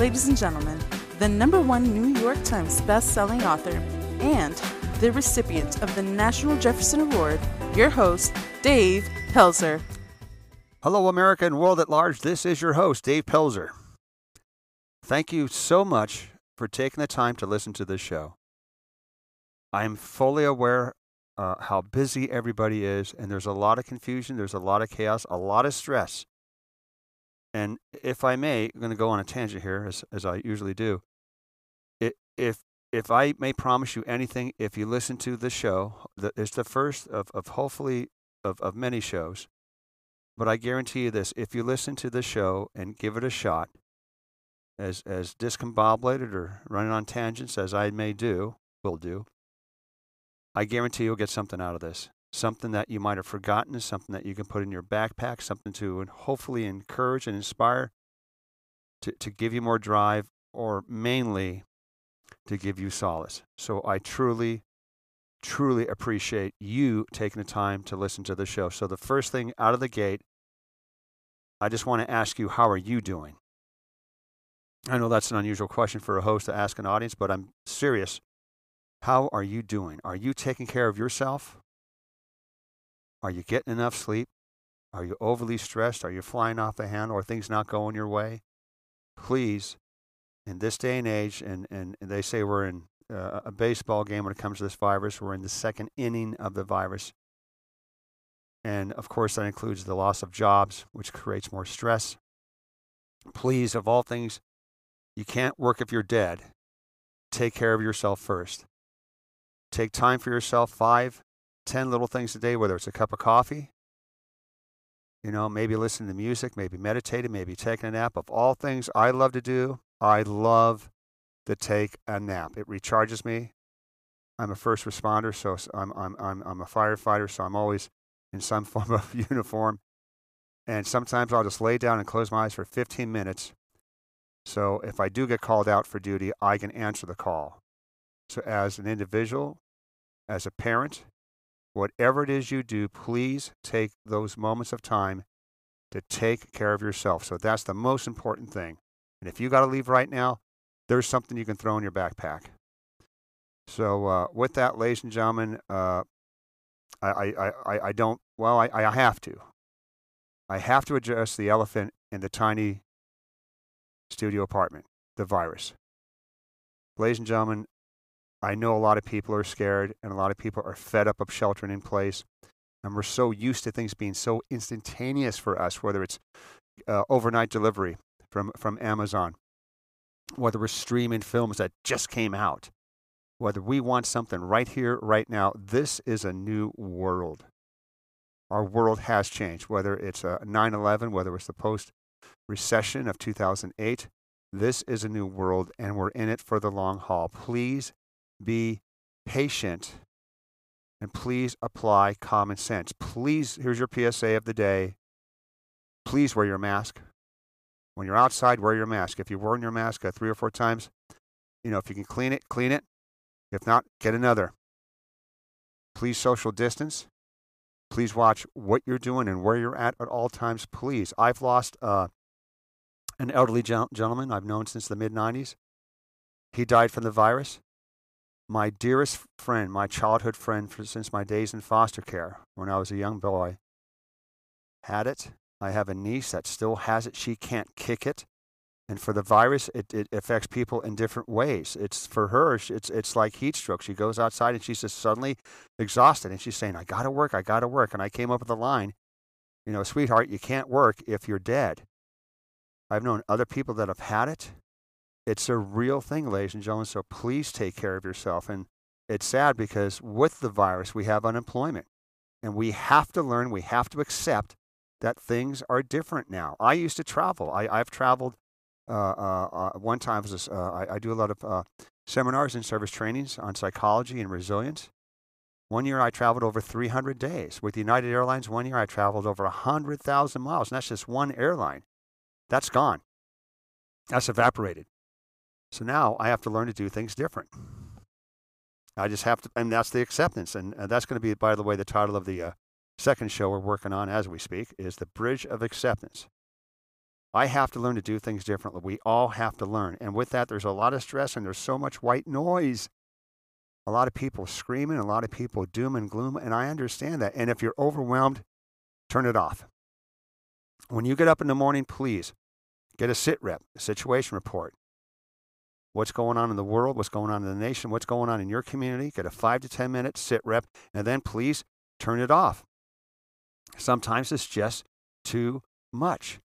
ladies and gentlemen, the number one New York Times best-selling author and the recipient of the National Jefferson Award, your host, Dave Pelzer. Hello, America and world at large. This is your host, Dave Pelzer. Thank you so much for taking the time to listen to this show. I am fully aware uh, how busy everybody is, and there's a lot of confusion, there's a lot of chaos, a lot of stress. And if I may, I'm going to go on a tangent here, as, as I usually do. It, if if I may promise you anything, if you listen to the show, the, it's the first of, of hopefully of, of many shows but I guarantee you this if you listen to the show and give it a shot, as, as discombobulated or running on tangents as I may do, will do, I guarantee you'll get something out of this. Something that you might have forgotten, is something that you can put in your backpack, something to hopefully encourage and inspire, to, to give you more drive, or mainly to give you solace. So I truly, truly appreciate you taking the time to listen to the show. So the first thing out of the gate, I just want to ask you, how are you doing? I know that's an unusual question for a host to ask an audience, but I'm serious. How are you doing? Are you taking care of yourself? Are you getting enough sleep? Are you overly stressed? Are you flying off the handle? Are things not going your way? Please, in this day and age, and, and they say we're in uh, a baseball game when it comes to this virus, we're in the second inning of the virus. And of course, that includes the loss of jobs, which creates more stress. Please, of all things, you can't work if you're dead. Take care of yourself first. Take time for yourself, five, ten little things a day, whether it's a cup of coffee, you know, maybe listening to music, maybe meditating, maybe taking a nap. Of all things I love to do, I love to take a nap. It recharges me. I'm a first responder, so I'm, I'm, I'm, I'm a firefighter, so I'm always in some form of uniform. And sometimes I'll just lay down and close my eyes for 15 minutes. So if I do get called out for duty, I can answer the call. So as an individual, as a parent, whatever it is you do, please take those moments of time to take care of yourself. So that's the most important thing. And if you got to leave right now, there's something you can throw in your backpack. So uh, with that, ladies and gentlemen, uh, I, I, I, I don't, well, I, I have to. I have to address the elephant in the tiny studio apartment, the virus. Ladies and gentlemen, I know a lot of people are scared and a lot of people are fed up of sheltering in place. And we're so used to things being so instantaneous for us, whether it's uh, overnight delivery from, from Amazon, whether we're streaming films that just came out, whether we want something right here, right now, this is a new world. Our world has changed, whether it's a 9 11, whether it's the post recession of 2008. This is a new world, and we're in it for the long haul. Please be patient and please apply common sense. Please, here's your PSA of the day. Please wear your mask. When you're outside, wear your mask. If you've worn your mask uh, three or four times, you know, if you can clean it, clean it. If not, get another. Please social distance. Please watch what you're doing and where you're at at all times. Please. I've lost uh, an elderly gentleman I've known since the mid 90s. He died from the virus. My dearest friend, my childhood friend since my days in foster care when I was a young boy, had it. I have a niece that still has it. She can't kick it. And for the virus, it, it affects people in different ways. It's for her, it's, it's like heat stroke. She goes outside and she's just suddenly exhausted and she's saying, I got to work, I got to work. And I came up with a line, you know, sweetheart, you can't work if you're dead. I've known other people that have had it. It's a real thing, ladies and gentlemen. So please take care of yourself. And it's sad because with the virus, we have unemployment. And we have to learn, we have to accept that things are different now. I used to travel. I, I've traveled uh, uh, uh, one time was uh, I, I, do a lot of seminars and service trainings on psychology and resilience. One year I traveled over 300 days. With United Airlines, one year I traveled over 100,000 miles. And that's just one airline. That's gone. That's evaporated. So now I have to learn to do things different. I just have to, and that's the acceptance. And that's going to be, by the way, the title of the uh, second show we're working on as we speak is The Bridge of Acceptance. I have to learn to do things differently. We all have to learn. And with that, there's a lot of stress and there's so much white noise. A lot of people screaming, a lot of people doom and gloom. And I understand that. And if you're overwhelmed, turn it off. When you get up in the morning, please get a sit rep, a situation report. What's going on in the world? What's going on in the nation? What's going on in your community? Get a five to 10 minute sit rep. And then please turn it off. Sometimes it's just too much.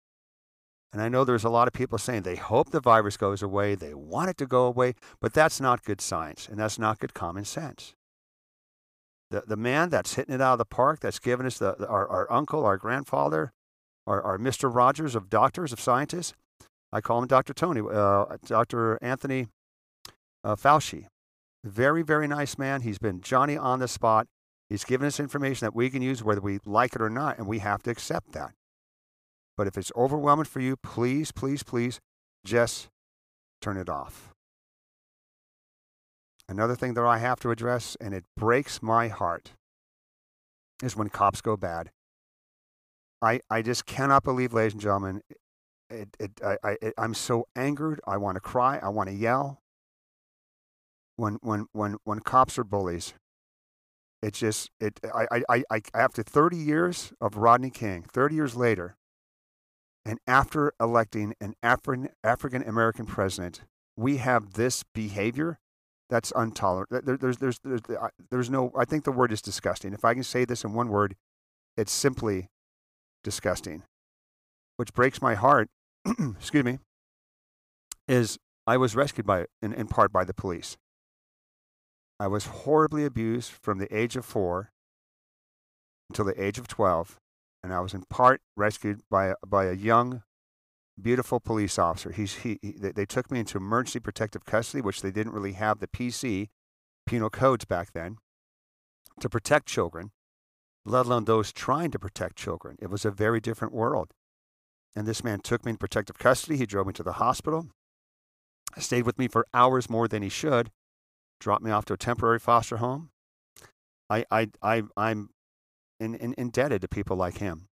And I know there's a lot of people saying they hope the virus goes away, they want it to go away, but that's not good science and that's not good common sense. The, the man that's hitting it out of the park, that's given us the, our, our uncle, our grandfather, our, our Mr. Rogers of doctors, of scientists, I call him Dr. Tony, uh, Dr. Anthony uh, Fauci. Very, very nice man. He's been Johnny on the spot. He's given us information that we can use whether we like it or not, and we have to accept that. But if it's overwhelming for you, please, please, please just turn it off. Another thing that I have to address, and it breaks my heart, is when cops go bad. I, I just cannot believe, ladies and gentlemen, it, it, I, I, it, I'm so angered. I want to cry. I want to yell. When, when, when, when cops are bullies, it's just, it, I, I, I, after 30 years of Rodney King, 30 years later, and after electing an Afri- African American president, we have this behavior that's intolerable. There, there's, there's, there's, there's no, I think the word is disgusting. If I can say this in one word, it's simply disgusting. Which breaks my heart, excuse me, is I was rescued by, in, in part by the police. I was horribly abused from the age of four until the age of 12 and I was in part rescued by by a young, beautiful police officer. He's, he, he, they took me into emergency protective custody, which they didn't really have the PC, penal codes back then, to protect children, let alone those trying to protect children. It was a very different world. And this man took me in protective custody. He drove me to the hospital, stayed with me for hours more than he should, dropped me off to a temporary foster home. I, I, I, I'm in, in, indebted to people like him.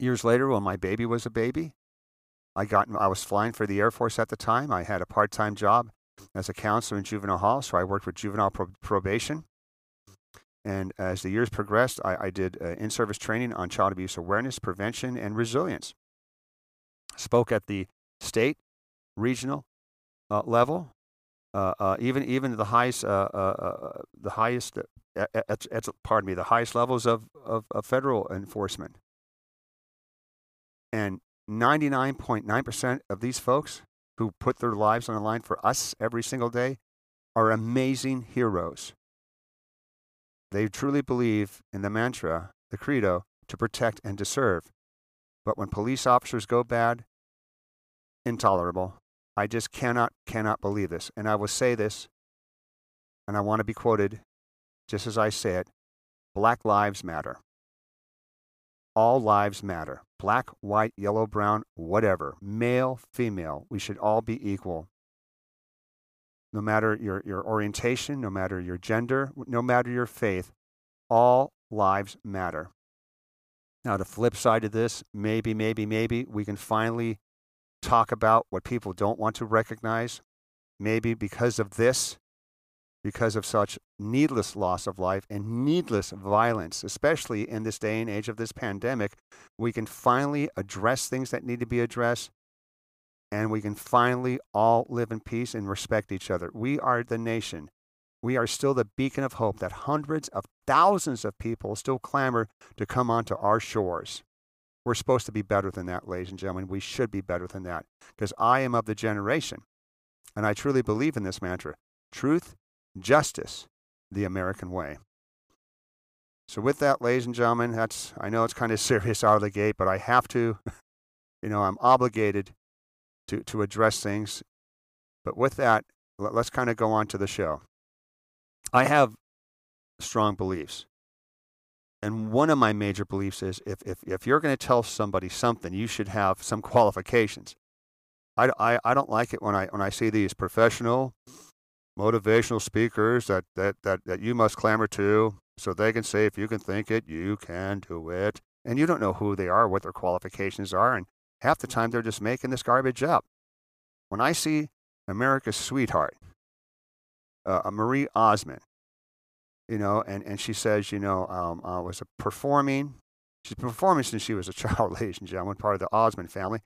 Years later, when my baby was a baby, I got I was flying for the Air Force at the time. I had a part-time job as a counselor in juvenile hall, so I worked with juvenile pro- probation. And as the years progressed, I, I did uh, in-service training on child abuse awareness, prevention, and resilience. Spoke at the state, regional uh, level, uh, uh even even the highest uh, the highest pardon me, the highest levels of, of, of federal enforcement. And 99.9% of these folks who put their lives on the line for us every single day are amazing heroes. They truly believe in the mantra, the credo, to protect and to serve. But when police officers go bad, intolerable. I just cannot, cannot believe this. And I will say this, and I want to be quoted just as I say it Black Lives Matter. All lives matter. Black, white, yellow, brown, whatever. Male, female. We should all be equal. No matter your, your orientation, no matter your gender, no matter your faith, all lives matter. Now, the flip side of this, maybe, maybe, maybe we can finally talk about what people don't want to recognize. Maybe because of this, because of such needless loss of life and needless violence, especially in this day and age of this pandemic, we can finally address things that need to be addressed and we can finally all live in peace and respect each other. We are the nation. We are still the beacon of hope that hundreds of thousands of people still clamor to come onto our shores. We're supposed to be better than that, ladies and gentlemen. We should be better than that because I am of the generation and I truly believe in this mantra truth justice the American way. So, with that, ladies and gentlemen, that's I know it's kind of serious out of the gate, but I have to, you know, I'm obligated to, to address things. But with that, let's kind of go on to the show. I have strong beliefs. And one of my major beliefs is if, if, if you're going to tell somebody something, you should have some qualifications. I, I, I don't like it when I, when I see these professional motivational speakers that, that, that, that you must clamor to so they can say, if you can think it, you can do it. And you don't know who they are, what their qualifications are. And half the time they're just making this garbage up. When I see America's sweetheart, uh, Marie Osmond, you know, and, and she says, you know, um, I was performing. She's been performing since she was a child, ladies and gentlemen, part of the Osmond family.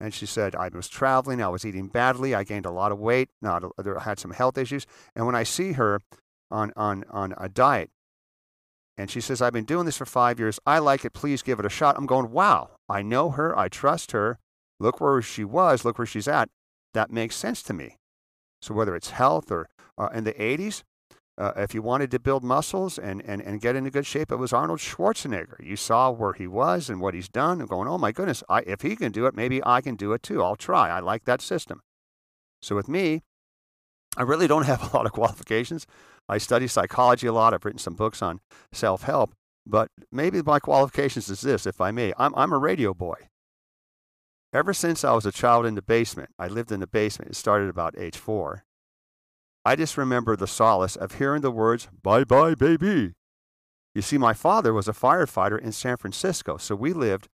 And she said, I was traveling, I was eating badly, I gained a lot of weight, not, I had some health issues. And when I see her on, on, on a diet, and she says, I've been doing this for five years, I like it, please give it a shot. I'm going, wow, I know her, I trust her. Look where she was, look where she's at. That makes sense to me. So whether it's health or uh, in the 80s, uh, if you wanted to build muscles and, and, and get into good shape, it was Arnold Schwarzenegger. You saw where he was and what he's done and going, oh my goodness, I, if he can do it, maybe I can do it too. I'll try. I like that system. So with me, I really don't have a lot of qualifications. I study psychology a lot. I've written some books on self help. But maybe my qualifications is this, if I may. I'm, I'm a radio boy. Ever since I was a child in the basement, I lived in the basement. It started about age four. I just remember the solace of hearing the words, bye bye, baby. You see, my father was a firefighter in San Francisco, so we lived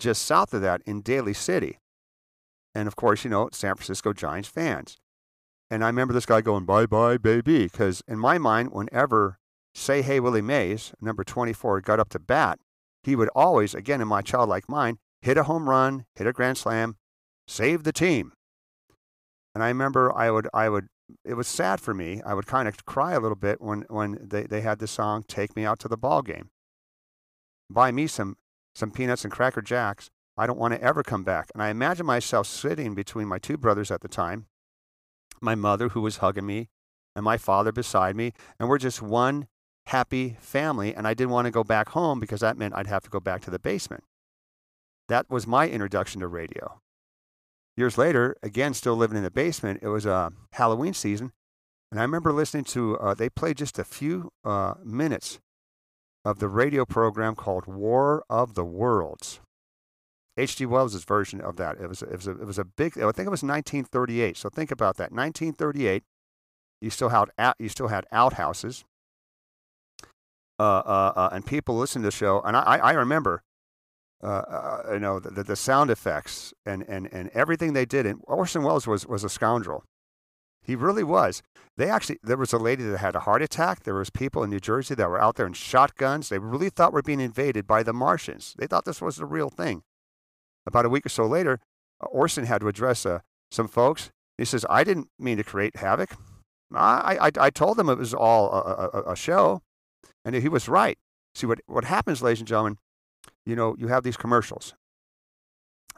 just south of that in Daly City. And of course, you know, San Francisco Giants fans. And I remember this guy going, bye bye, baby, because in my mind, whenever Say Hey Willie Mays, number 24, got up to bat, he would always, again in my childlike mind, hit a home run, hit a grand slam, save the team. And I remember I would, I would it was sad for me. I would kind of cry a little bit when, when they, they had the song Take Me Out to the Ball Game. Buy me some, some peanuts and cracker jacks. I don't want to ever come back. And I imagine myself sitting between my two brothers at the time, my mother who was hugging me, and my father beside me, and we're just one happy family. And I didn't want to go back home because that meant I'd have to go back to the basement. That was my introduction to radio. Years later, again, still living in the basement, it was uh, Halloween season. And I remember listening to, uh, they played just a few uh, minutes of the radio program called War of the Worlds. H.G. Wells' version of that. It was, it, was a, it was a big, I think it was 1938. So think about that. 1938, you still had, you still had outhouses. Uh, uh, uh, and people listened to the show. And I, I remember uh, uh, you know, the, the sound effects and, and, and everything they did. And Orson Welles was, was a scoundrel. He really was. They actually, there was a lady that had a heart attack. There was people in New Jersey that were out there in shotguns. They really thought we're being invaded by the Martians. They thought this was the real thing. About a week or so later, uh, Orson had to address uh, some folks. He says, I didn't mean to create havoc. I, I, I told them it was all a, a, a show. And he was right. See, what, what happens, ladies and gentlemen, you know, you have these commercials.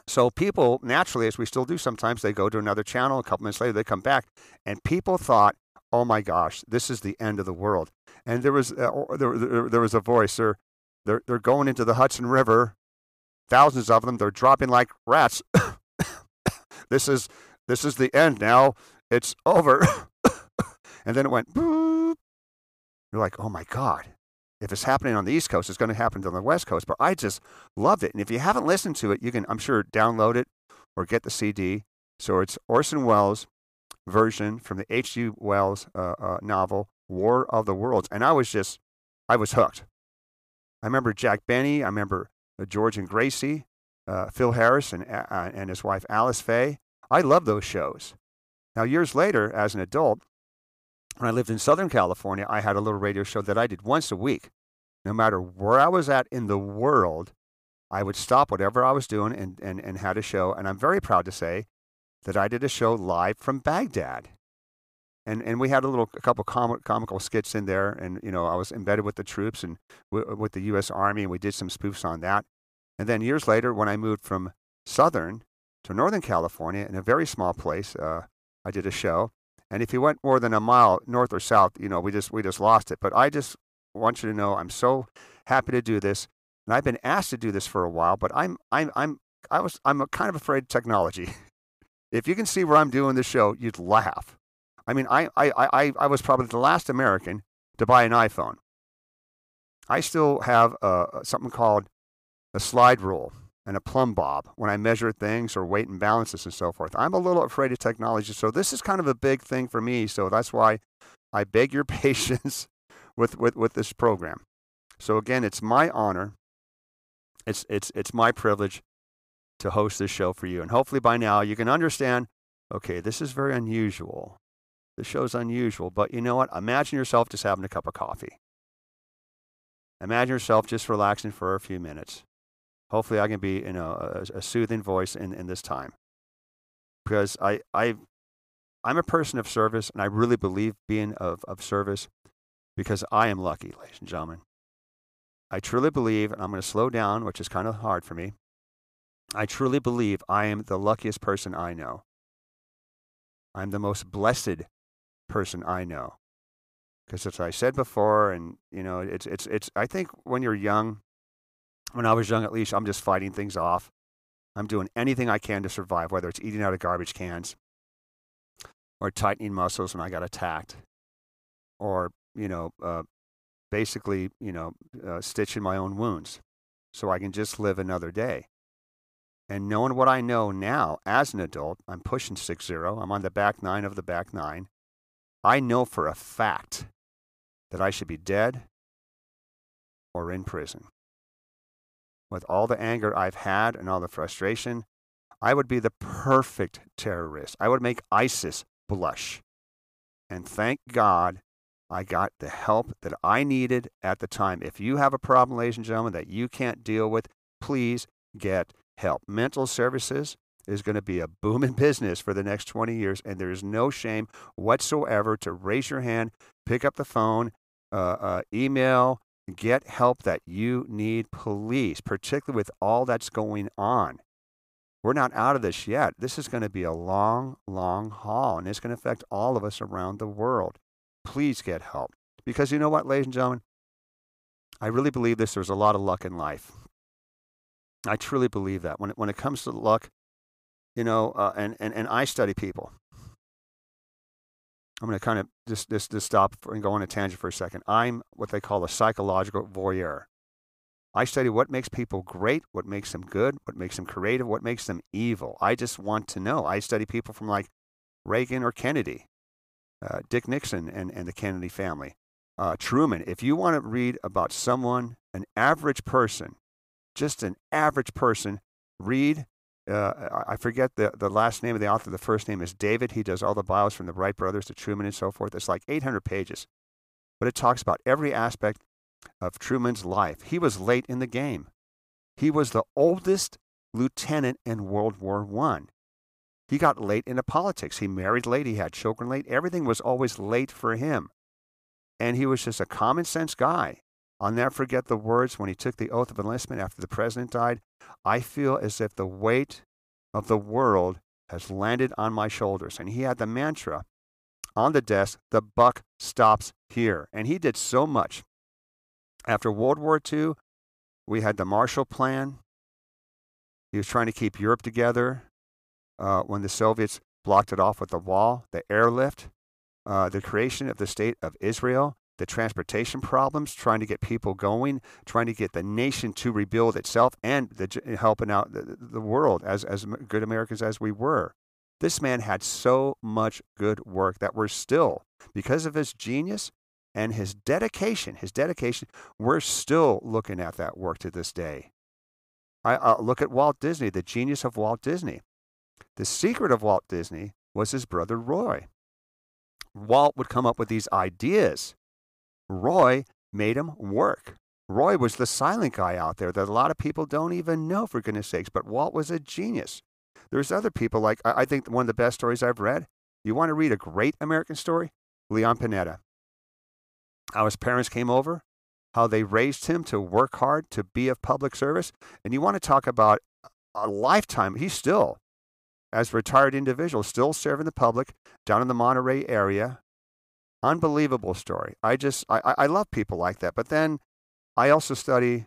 So people naturally, as we still do sometimes, they go to another channel. A couple minutes later, they come back, and people thought, "Oh my gosh, this is the end of the world." And there was uh, there, there, there was a voice. They're they're they're going into the Hudson River, thousands of them. They're dropping like rats. this is this is the end now. It's over. and then it went. Boop. You're like, "Oh my God, if it's happening on the East Coast, it's going to happen on the West Coast. But I just loved it. And if you haven't listened to it, you can, I'm sure, download it or get the CD. So it's Orson Welles' version from the H.G. Wells uh, uh, novel, War of the Worlds. And I was just, I was hooked. I remember Jack Benny. I remember uh, George and Gracie, uh, Phil Harris, and, uh, and his wife Alice Faye. I love those shows. Now, years later, as an adult, when I lived in Southern California, I had a little radio show that I did once a week. No matter where I was at in the world, I would stop whatever I was doing and, and, and had a show. And I'm very proud to say that I did a show live from Baghdad. And, and we had a little, a couple com- comical skits in there. And, you know, I was embedded with the troops and w- with the U.S. Army, and we did some spoofs on that. And then years later, when I moved from Southern to Northern California in a very small place, uh, I did a show. And if you went more than a mile north or south, you know, we just we just lost it. But I just want you to know I'm so happy to do this. And I've been asked to do this for a while, but I'm I'm I'm I was I'm kind of afraid of technology. if you can see where I'm doing the show, you'd laugh. I mean, I, I, I, I was probably the last American to buy an iPhone. I still have uh, something called a slide rule and a plumb bob when I measure things or weight and balances and so forth. I'm a little afraid of technology, so this is kind of a big thing for me. So that's why I beg your patience with, with, with this program. So again, it's my honor. It's, it's, it's my privilege to host this show for you. And hopefully by now you can understand okay, this is very unusual. The show's unusual, but you know what? Imagine yourself just having a cup of coffee. Imagine yourself just relaxing for a few minutes. Hopefully, I can be you know, a, a soothing voice in, in this time. Because I, I, I'm a person of service, and I really believe being of, of service because I am lucky, ladies and gentlemen. I truly believe, and I'm going to slow down, which is kind of hard for me. I truly believe I am the luckiest person I know. I'm the most blessed person I know. Because as I said before, and you know, it's it's it's. I think when you're young, when I was young at least, I'm just fighting things off. I'm doing anything I can to survive, whether it's eating out of garbage cans, or tightening muscles when I got attacked, or you know, uh, basically, you know, uh, stitching my own wounds so I can just live another day. And knowing what I know now as an adult, I'm pushing 6 0. I'm on the back nine of the back nine. I know for a fact that I should be dead or in prison. With all the anger I've had and all the frustration, I would be the perfect terrorist. I would make ISIS blush. And thank God I got the help that I needed at the time. If you have a problem, ladies and gentlemen, that you can't deal with, please get help. Mental services is going to be a booming business for the next 20 years, and there is no shame whatsoever to raise your hand, pick up the phone, uh, uh, email, get help that you need, please, particularly with all that's going on. We're not out of this yet. This is going to be a long, long haul, and it's going to affect all of us around the world. Please get help. Because you know what, ladies and gentlemen? I really believe this. There's a lot of luck in life. I truly believe that. When it, when it comes to luck, you know, uh, and, and, and I study people. I'm going to kind of just, stop and go on a tangent for a second. I'm what they call a psychological voyeur. I study what makes people great, what makes them good, what makes them creative, what makes them evil. I just want to know. I study people from like Reagan or Kennedy, uh, Dick Nixon and, and the Kennedy family, uh, Truman. If you want to read about someone, an average person, just an average person, read uh, I forget the, the last name of the author. The first name is David. He does all the bios from the Wright brothers to Truman and so forth. It's like 800 pages. But it talks about every aspect of Truman's life. He was late in the game. He was the oldest lieutenant in World War I. He got late into politics. He married late. He had children late. Everything was always late for him. And he was just a common sense guy. I'll never forget the words when he took the oath of enlistment after the president died. I feel as if the weight of the world has landed on my shoulders. And he had the mantra on the desk the buck stops here. And he did so much. After World War II, we had the Marshall Plan. He was trying to keep Europe together uh, when the Soviets blocked it off with the wall, the airlift, uh, the creation of the state of Israel the transportation problems, trying to get people going, trying to get the nation to rebuild itself, and the, helping out the, the world as, as good Americans as we were. This man had so much good work that we're still, because of his genius and his dedication, his dedication, we're still looking at that work to this day. I uh, look at Walt Disney, the genius of Walt Disney. The secret of Walt Disney was his brother Roy. Walt would come up with these ideas Roy made him work. Roy was the silent guy out there that a lot of people don't even know, for goodness sakes, but Walt was a genius. There's other people like, I think one of the best stories I've read. You want to read a great American story? Leon Panetta. How his parents came over, how they raised him to work hard, to be of public service. And you want to talk about a lifetime. He's still, as a retired individual, still serving the public down in the Monterey area, Unbelievable story. I just, I, I love people like that. But then I also study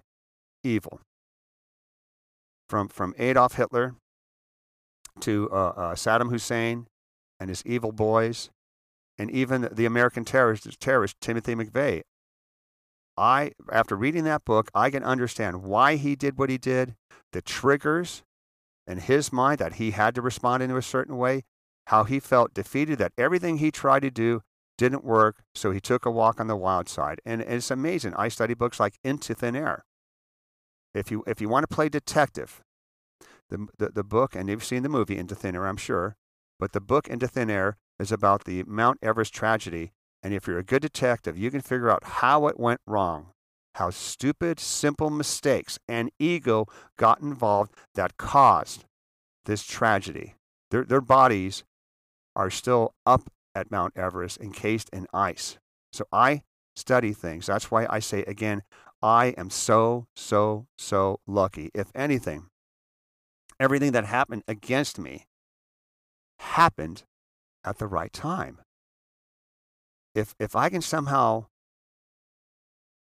evil. From, from Adolf Hitler to uh, uh, Saddam Hussein and his evil boys, and even the American terrorist, terrorist Timothy McVeigh. I, after reading that book, I can understand why he did what he did, the triggers in his mind that he had to respond in a certain way, how he felt defeated, that everything he tried to do didn't work, so he took a walk on the wild side. And it's amazing. I study books like Into Thin Air. If you, if you want to play detective, The, the, the book, and you've seen the movie Into Thin Air, I'm sure, but the book Into Thin Air is about the Mount Everest tragedy. And if you're a good detective, you can figure out how it went wrong, how stupid, simple mistakes and ego got involved that caused this tragedy. Their, their bodies are still up at Mount Everest, encased in ice. So I study things. That's why I say again, I am so, so, so lucky. If anything, everything that happened against me happened at the right time. If, if I can somehow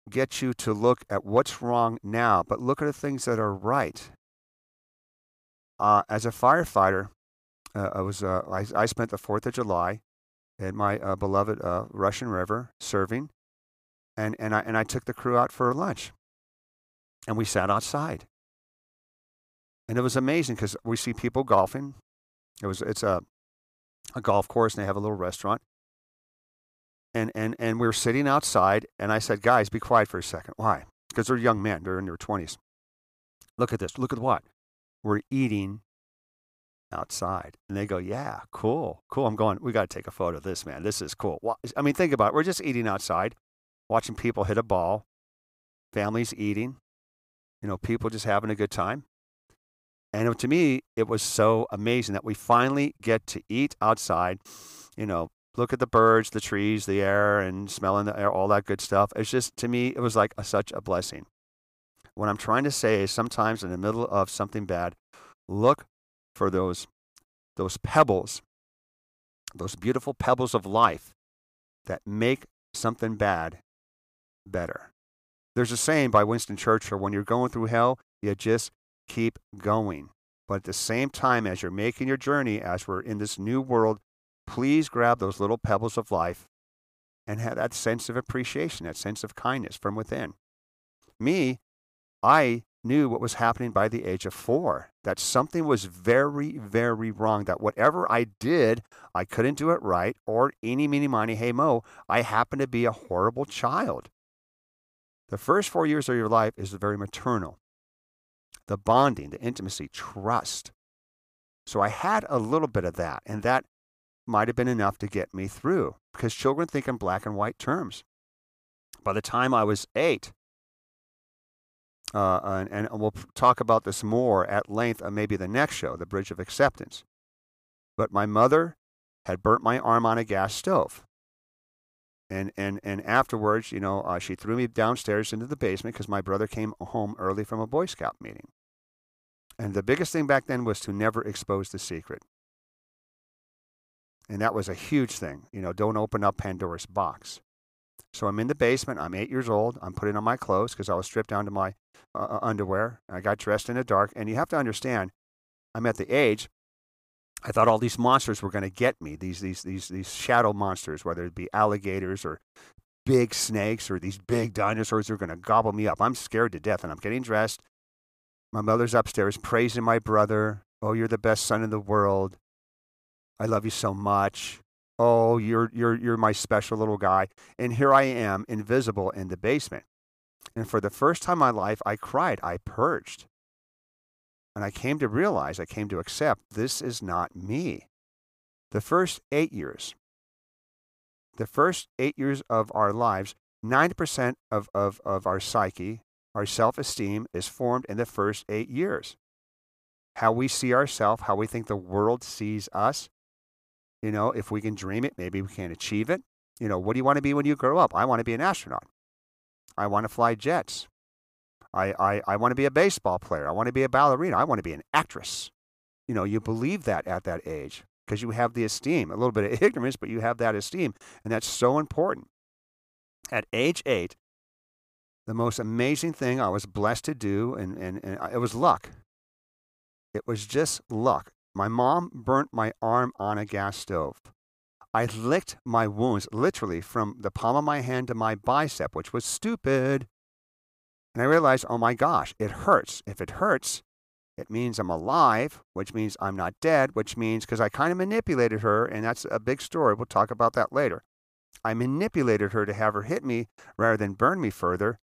get you to look at what's wrong now, but look at the things that are right. Uh, as a firefighter, uh, I was uh, I, I, spent the Fourth of July in my uh, beloved uh, Russian River serving, and and I and I took the crew out for lunch, and we sat outside, and it was amazing because we see people golfing. It was it's a a golf course, and they have a little restaurant. And and and we were sitting outside, and I said, "Guys, be quiet for a second. Why? Because they're young men. They're in their twenties. Look at this. Look at what we're eating outside. And they go, Yeah, cool, cool. I'm going, We got to take a photo of this, man. This is cool. I mean, think about it. We're just eating outside, watching people hit a ball, families eating, you know, people just having a good time. And to me, it was so amazing that we finally get to eat outside, you know, look at the birds, the trees, the air, and smelling the air, all that good stuff. It's just, to me, it was like a, such a blessing. What I'm trying to say is sometimes in the middle of something bad, look for those, those pebbles, those beautiful pebbles of life that make something bad better. There's a saying by Winston Churchill when you're going through hell, you just keep going. But at the same time, as you're making your journey, as we're in this new world, please grab those little pebbles of life and have that sense of appreciation, that sense of kindness from within. Me, I knew what was happening by the age of four, that something was very, very wrong, that whatever I did, I couldn't do it right, or any, meeny, miny, hey, mo, I happened to be a horrible child. The first four years of your life is very maternal. The bonding, the intimacy, trust. So I had a little bit of that, and that might have been enough to get me through because children think in black and white terms. By the time I was eight, uh, and, and, we'll talk about this more at length on maybe the next show, The Bridge of Acceptance. But my mother had burnt my arm on a gas stove. And, and, and afterwards, you know, uh, she threw me downstairs into the basement because my brother came home early from a Boy Scout meeting. And the biggest thing back then was to never expose the secret. And that was a huge thing. You know, don't open up Pandora's box. So I'm in the basement. I'm eight years old. I'm putting on my clothes because I was stripped down to my uh, uh, underwear. I got dressed in the dark. And you have to understand, I'm at the age. I thought all these monsters were going to get me. These these these these shadow monsters, whether it be alligators or big snakes or these big dinosaurs, are going to gobble me up. I'm scared to death, and I'm getting dressed. My mother's upstairs praising my brother. Oh, you're the best son in the world. I love you so much. Oh, you're you're you're my special little guy. And here I am, invisible in the basement. And for the first time in my life, I cried. I purged. And I came to realize, I came to accept this is not me. The first eight years, the first eight years of our lives, 90% of, of, of our psyche, our self esteem, is formed in the first eight years. How we see ourselves, how we think the world sees us, you know, if we can dream it, maybe we can achieve it. You know, what do you want to be when you grow up? I want to be an astronaut. I want to fly jets. I, I, I want to be a baseball player. I want to be a ballerina. I want to be an actress. You know, you believe that at that age because you have the esteem, a little bit of ignorance, but you have that esteem. And that's so important. At age eight, the most amazing thing I was blessed to do, and, and, and uh, it was luck. It was just luck. My mom burnt my arm on a gas stove. I licked my wounds literally from the palm of my hand to my bicep, which was stupid. And I realized, oh my gosh, it hurts. If it hurts, it means I'm alive, which means I'm not dead, which means because I kind of manipulated her, and that's a big story. We'll talk about that later. I manipulated her to have her hit me rather than burn me further.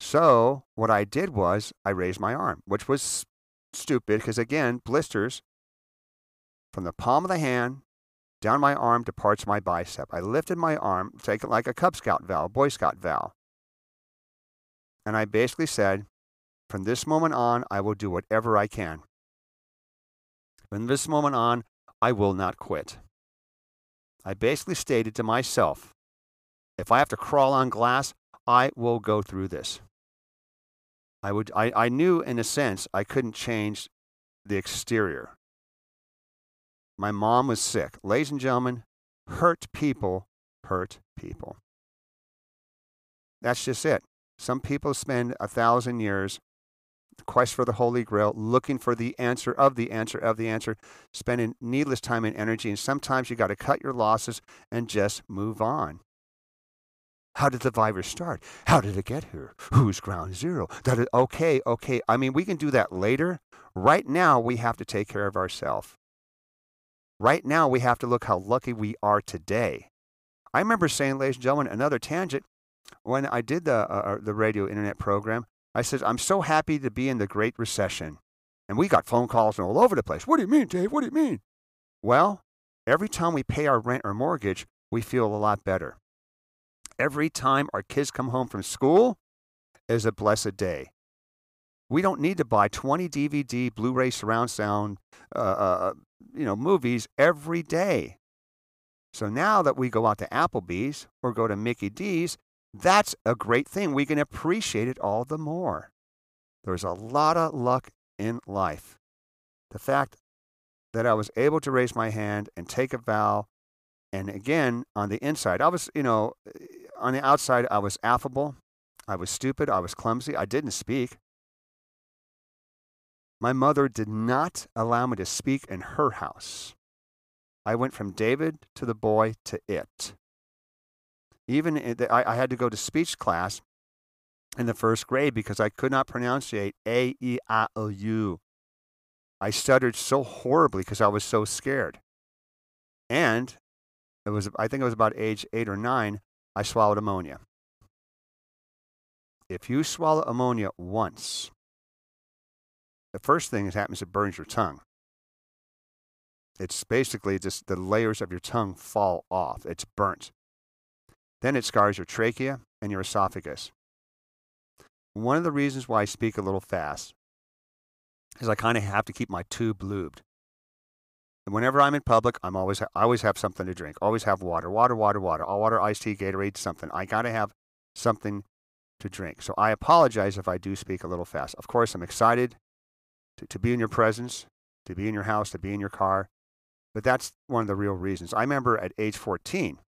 So what I did was I raised my arm, which was stupid because, again, blisters from the palm of the hand down my arm to parts of my bicep. I lifted my arm, take it like a Cub Scout vow, Boy Scout vow. And I basically said, from this moment on, I will do whatever I can. From this moment on, I will not quit. I basically stated to myself, if I have to crawl on glass, I will go through this. I, would, I, I knew, in a sense, I couldn't change the exterior. My mom was sick. Ladies and gentlemen, hurt people hurt people. That's just it. Some people spend a thousand years quest for the Holy Grail, looking for the answer of the answer of the answer, spending needless time and energy. And sometimes you got to cut your losses and just move on. How did the virus start? How did it get here? Who's ground zero? That is, okay, okay. I mean, we can do that later. Right now, we have to take care of ourselves. Right now, we have to look how lucky we are today. I remember saying, ladies and gentlemen, another tangent, when I did the, uh, uh, the radio internet program, I said, I'm so happy to be in the Great Recession. And we got phone calls all over the place. What do you mean, Dave? What do you mean? Well, every time we pay our rent or mortgage, we feel a lot better. Every time our kids come home from school is a blessed day. We don't need to buy 20 DVD, Blu ray surround sound, uh, uh, you know, movies every day. So now that we go out to Applebee's or go to Mickey D's, that's a great thing. We can appreciate it all the more. There's a lot of luck in life. The fact that I was able to raise my hand and take a vow, and again, on the inside, I was, you know, eh, on the outside, I was affable. I was stupid. I was clumsy. I didn't speak. My mother did not allow me to speak in her house. I went from David to the boy to it. Even the, I, I had to go to speech class in the first grade because I could not pronunciate A, E, I, O, U. I stuttered so horribly because I was so scared. And it was, I think it was about age eight or nine, I swallowed ammonia. If you swallow ammonia once, the first thing that happens it burns your tongue. It's basically just the layers of your tongue fall off. It's burnt. Then it scars your trachea and your esophagus. One of the reasons why I speak a little fast is I kind of have to keep my tube lubed. And whenever I'm in public, I'm always I always have something to drink. Always have water, water, water, water. All water, iced tea, Gatorade, something. I got to have something to drink. So I apologize if I do speak a little fast. Of course, I'm excited to, to be in your presence, to be in your house, to be in your car. But that's one of the real reasons. I remember at age 14,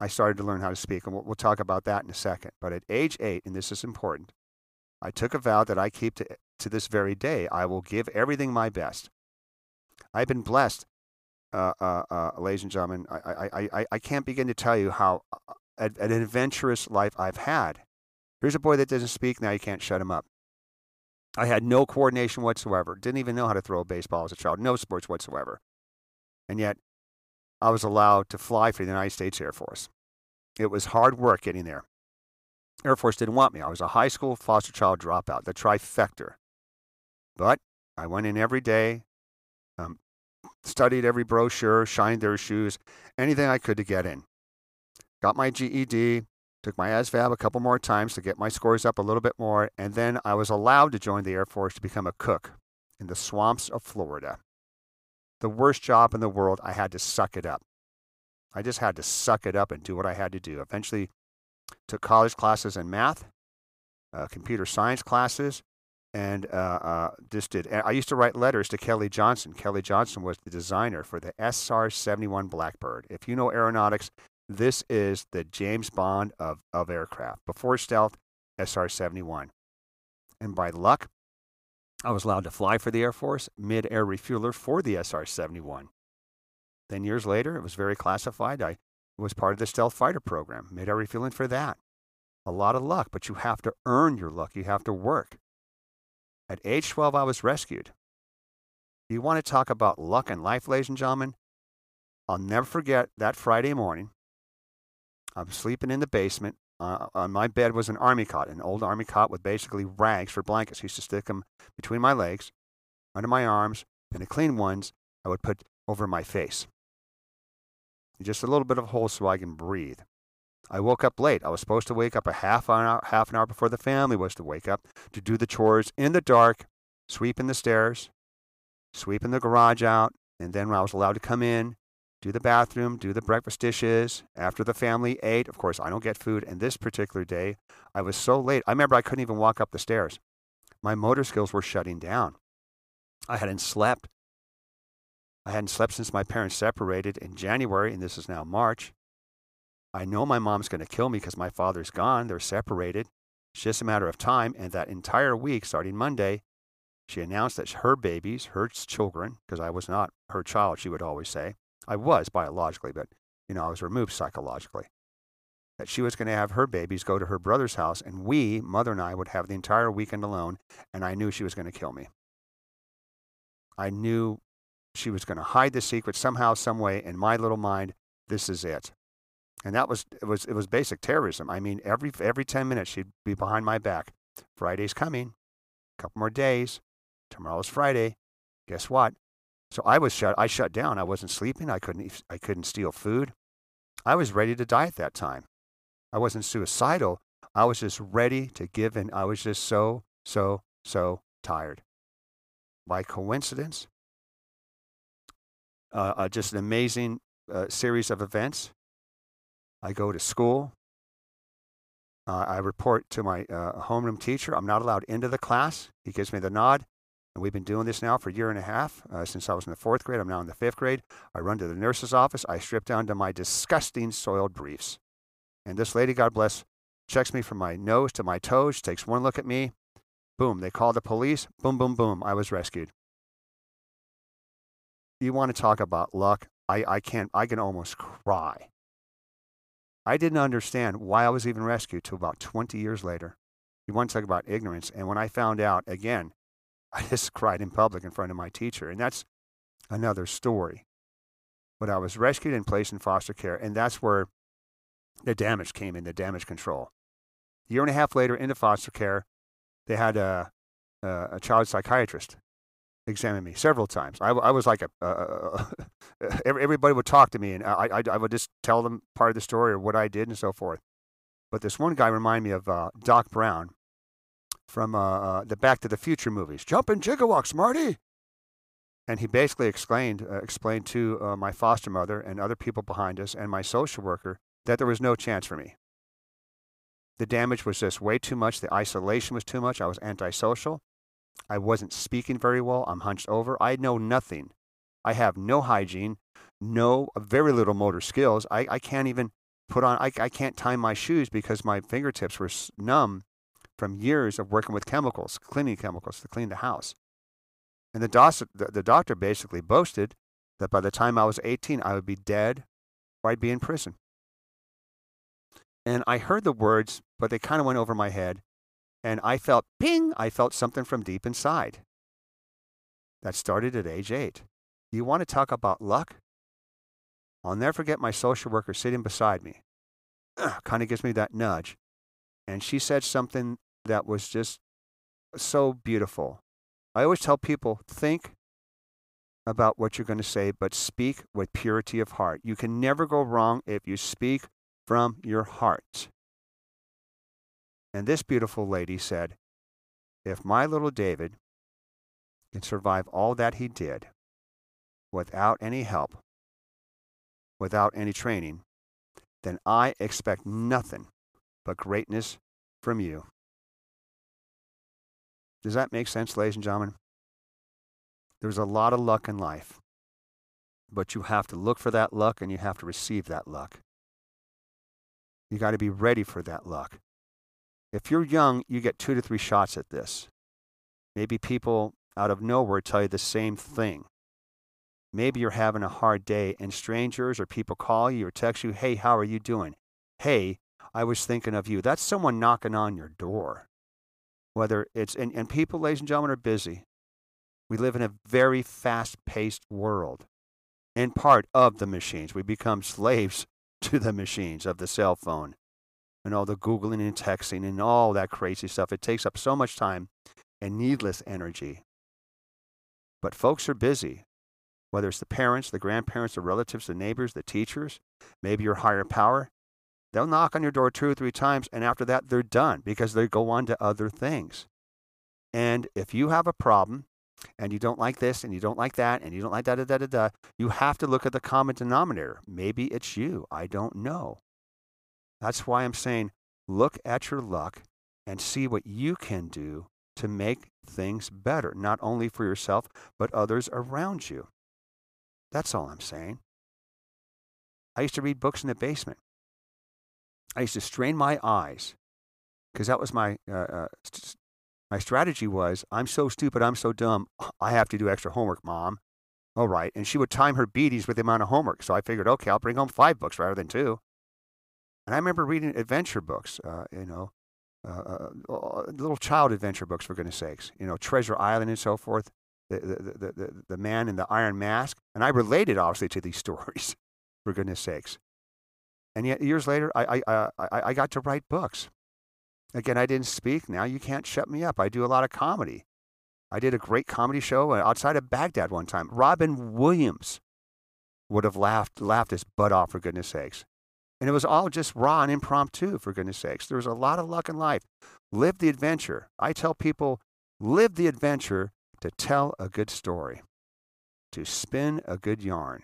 I started to learn how to speak, and we'll, we'll talk about that in a second. But at age eight, and this is important, I took a vow that I keep to, to this very day. I will give everything my best. I've been blessed, uh, uh, uh, ladies and gentlemen. I, I, I, I can't begin to tell you how uh, an adventurous life I've had. Here's a boy that doesn't speak, now you can't shut him up. I had no coordination whatsoever. Didn't even know how to throw a baseball as a child. No sports whatsoever. And yet, I was allowed to fly for the United States Air Force. It was hard work getting there. Air Force didn't want me. I was a high school foster child dropout, the trifecta. But I went in every day, um, studied every brochure, shined their shoes, anything I could to get in. Got my GED, Took my ASVAB a couple more times to get my scores up a little bit more, and then I was allowed to join the Air Force to become a cook in the swamps of Florida. The worst job in the world, I had to suck it up. I just had to suck it up and do what I had to do. Eventually, took college classes in math, uh, computer science classes, and uh, uh, just did. I used to write letters to Kelly Johnson. Kelly Johnson was the designer for the SR 71 Blackbird. If you know aeronautics, this is the James Bond of, of aircraft. Before stealth, SR 71. And by luck, I was allowed to fly for the Air Force, mid air refueler for the SR 71. Then years later, it was very classified. I was part of the stealth fighter program, mid air refueling for that. A lot of luck, but you have to earn your luck. You have to work. At age 12, I was rescued. You want to talk about luck in life, ladies and gentlemen? I'll never forget that Friday morning. I'm sleeping in the basement. Uh, on my bed was an army cot, an old army cot with basically rags for blankets. I used to stick them between my legs, under my arms, and the clean ones I would put over my face. Just a little bit of hole so I can breathe. I woke up late. I was supposed to wake up a half an hour, half an hour before the family was to wake up to do the chores in the dark, sweeping the stairs, sweeping the garage out, and then I was allowed to come in, do the bathroom, do the breakfast dishes. After the family ate, of course, I don't get food. And this particular day, I was so late. I remember I couldn't even walk up the stairs. My motor skills were shutting down. I hadn't slept. I hadn't slept since my parents separated in January, and this is now March. I know my mom's going to kill me because my father's gone. They're separated. It's just a matter of time. And that entire week, starting Monday, she announced that her babies, her children, because I was not her child, she would always say, I was biologically, but you know, I was removed psychologically. That she was going to have her babies go to her brother's house, and we, mother and I, would have the entire weekend alone. And I knew she was going to kill me. I knew she was going to hide the secret somehow, some way. In my little mind, this is it. And that was it was it was basic terrorism. I mean, every every ten minutes she'd be behind my back. Friday's coming, a couple more days. Tomorrow's Friday. Guess what? So I was shut. I shut down. I wasn't sleeping. I couldn't. I couldn't steal food. I was ready to die at that time. I wasn't suicidal. I was just ready to give in. I was just so so so tired. By coincidence, uh, uh, just an amazing uh, series of events. I go to school. Uh, I report to my uh, homeroom teacher. I'm not allowed into the class. He gives me the nod. And we've been doing this now for a year and a half. Uh, since I was in the fourth grade, I'm now in the fifth grade. I run to the nurse's office. I strip down to my disgusting soiled briefs. And this lady, God bless, checks me from my nose to my toes, she takes one look at me. Boom, they call the police. Boom, boom, boom. I was rescued. You want to talk about luck? I, I can't, I can almost cry. I didn't understand why I was even rescued till about 20 years later. You want to talk about ignorance. And when I found out, again, I just cried in public in front of my teacher. And that's another story. But I was rescued and placed in foster care. And that's where the damage came in, the damage control. A year and a half later, into foster care, they had a, a, a child psychiatrist examine me several times. I, I was like a, everybody would talk to me, and I, I, I, would just tell them part of the story or what I did and so forth. But this one guy reminded me of uh, Doc Brown, from uh, uh, the Back to the Future movies. Jumping Jigawatts, Marty. And he basically explained uh, explained to uh, my foster mother and other people behind us and my social worker that there was no chance for me. The damage was just way too much. The isolation was too much. I was antisocial. I wasn't speaking very well. I'm hunched over. I know nothing. I have no hygiene, no very little motor skills. I, I can't even put on. I, I can't tie my shoes because my fingertips were numb from years of working with chemicals, cleaning chemicals to clean the house. And the, dos- the, the doctor basically boasted that by the time I was 18, I would be dead or I'd be in prison. And I heard the words, but they kind of went over my head. And I felt ping, I felt something from deep inside. That started at age eight. You want to talk about luck? I'll never forget my social worker sitting beside me. kind of gives me that nudge. And she said something that was just so beautiful. I always tell people think about what you're going to say, but speak with purity of heart. You can never go wrong if you speak from your heart. And this beautiful lady said, If my little David can survive all that he did without any help, without any training, then I expect nothing but greatness from you. Does that make sense, ladies and gentlemen? There's a lot of luck in life, but you have to look for that luck and you have to receive that luck. You got to be ready for that luck. If you're young, you get two to three shots at this. Maybe people out of nowhere tell you the same thing. Maybe you're having a hard day and strangers or people call you or text you, hey, how are you doing? Hey, I was thinking of you. That's someone knocking on your door whether it's and, and people ladies and gentlemen are busy we live in a very fast paced world in part of the machines we become slaves to the machines of the cell phone and all the Googling and texting and all that crazy stuff. It takes up so much time and needless energy. But folks are busy, whether it's the parents, the grandparents, the relatives, the neighbors, the teachers, maybe your higher power. They'll knock on your door two or three times, and after that, they're done because they go on to other things. And if you have a problem and you don't like this and you don't like that and you don't like da da da da da, you have to look at the common denominator. Maybe it's you. I don't know. That's why I'm saying look at your luck and see what you can do to make things better, not only for yourself, but others around you. That's all I'm saying. I used to read books in the basement. I used to strain my eyes because that was my uh, uh, my strategy was I'm so stupid, I'm so dumb, I have to do extra homework, mom. All right. And she would time her beaties with the amount of homework. So I figured, okay, I'll bring home five books rather than two. And I remember reading adventure books, uh, you know, uh, uh, uh, little child adventure books, for goodness sakes, you know, Treasure Island and so forth, the, the, the, the, the man in the iron mask. And I related, obviously, to these stories, for goodness sakes. And yet, years later, I, I, uh, I, I got to write books. Again, I didn't speak. Now you can't shut me up. I do a lot of comedy. I did a great comedy show uh, outside of Baghdad one time. Robin Williams would have laughed, laughed his butt off, for goodness sakes. And it was all just raw and impromptu, for goodness sakes. There was a lot of luck in life. Live the adventure. I tell people, live the adventure to tell a good story, to spin a good yarn.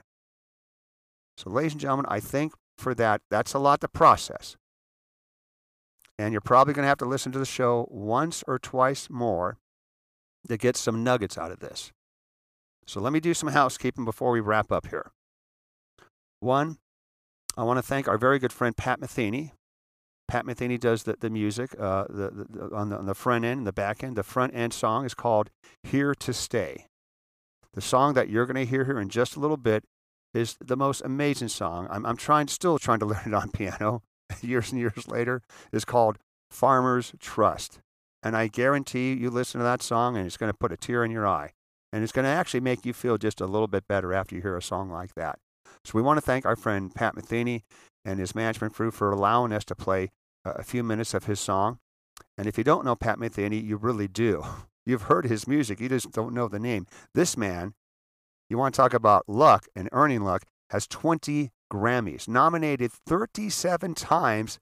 So, ladies and gentlemen, I think for that, that's a lot to process. And you're probably going to have to listen to the show once or twice more to get some nuggets out of this. So let me do some housekeeping before we wrap up here. One, I want to thank our very good friend Pat Metheny. Pat Metheny does the, the music uh, the, the, on, the, on the front end and the back end. The front end song is called Here to Stay. The song that you're going to hear here in just a little bit is the most amazing song. I'm, I'm trying, still trying to learn it on piano. years and years later is called Farmers Trust. And I guarantee you listen to that song and it's going to put a tear in your eye. And it's going to actually make you feel just a little bit better after you hear a song like that. So we want to thank our friend Pat Metheny and his management crew for allowing us to play a few minutes of his song. And if you don't know Pat Metheny, you really do. You've heard his music, you just don't know the name. This man, you want to talk about luck and earning luck, has 20 Grammys, nominated 37 times,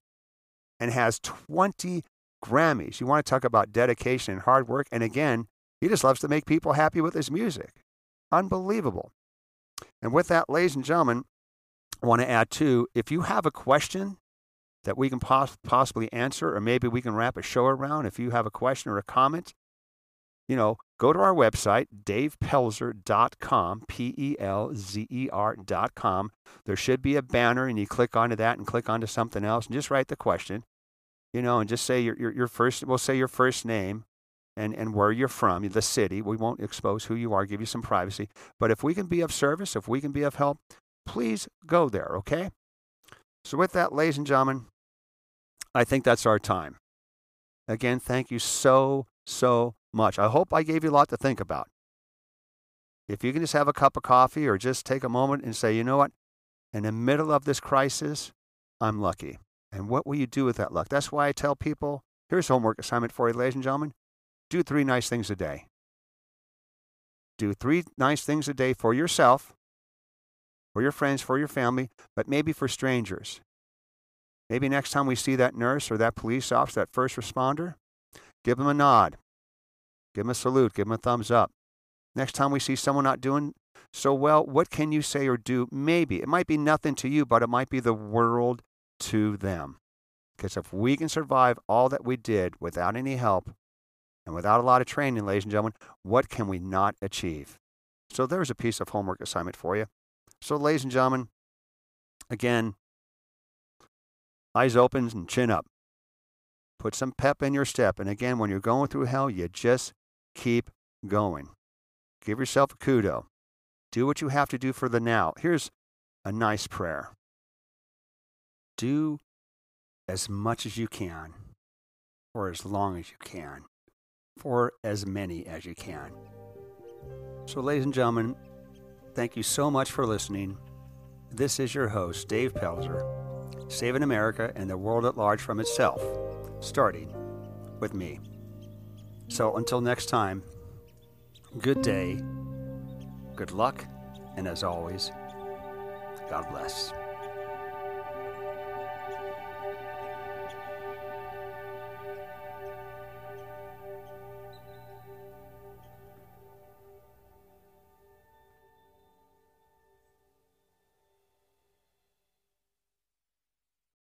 and has 20 Grammys. You want to talk about dedication and hard work. And again, he just loves to make people happy with his music. Unbelievable. And with that, ladies and gentlemen, I want to add too if you have a question that we can pos- possibly answer, or maybe we can wrap a show around, if you have a question or a comment, you know, go to our website, davepelzer.com, P E L Z E R.com. There should be a banner, and you click onto that and click onto something else and just write the question, you know, and just say your, your, your first, we'll say your first name and, and where you're from, the city. We won't expose who you are, give you some privacy. But if we can be of service, if we can be of help, please go there, okay? So, with that, ladies and gentlemen, I think that's our time. Again, thank you so, so much. I hope I gave you a lot to think about. If you can just have a cup of coffee or just take a moment and say, you know what, in the middle of this crisis, I'm lucky. And what will you do with that luck? That's why I tell people here's homework assignment for you, ladies and gentlemen. Do three nice things a day. Do three nice things a day for yourself, for your friends, for your family, but maybe for strangers. Maybe next time we see that nurse or that police officer, that first responder, give them a nod. Give them a salute. Give them a thumbs up. Next time we see someone not doing so well, what can you say or do? Maybe. It might be nothing to you, but it might be the world to them. Because if we can survive all that we did without any help and without a lot of training, ladies and gentlemen, what can we not achieve? So there's a piece of homework assignment for you. So, ladies and gentlemen, again, eyes open and chin up. Put some pep in your step. And again, when you're going through hell, you just keep going. Give yourself a kudo. Do what you have to do for the now. Here's a nice prayer do as much as you can, for as long as you can, for as many as you can. So, ladies and gentlemen, thank you so much for listening. This is your host, Dave Pelzer, saving America and the world at large from itself, starting with me. So until next time, good day, good luck, and as always, God bless.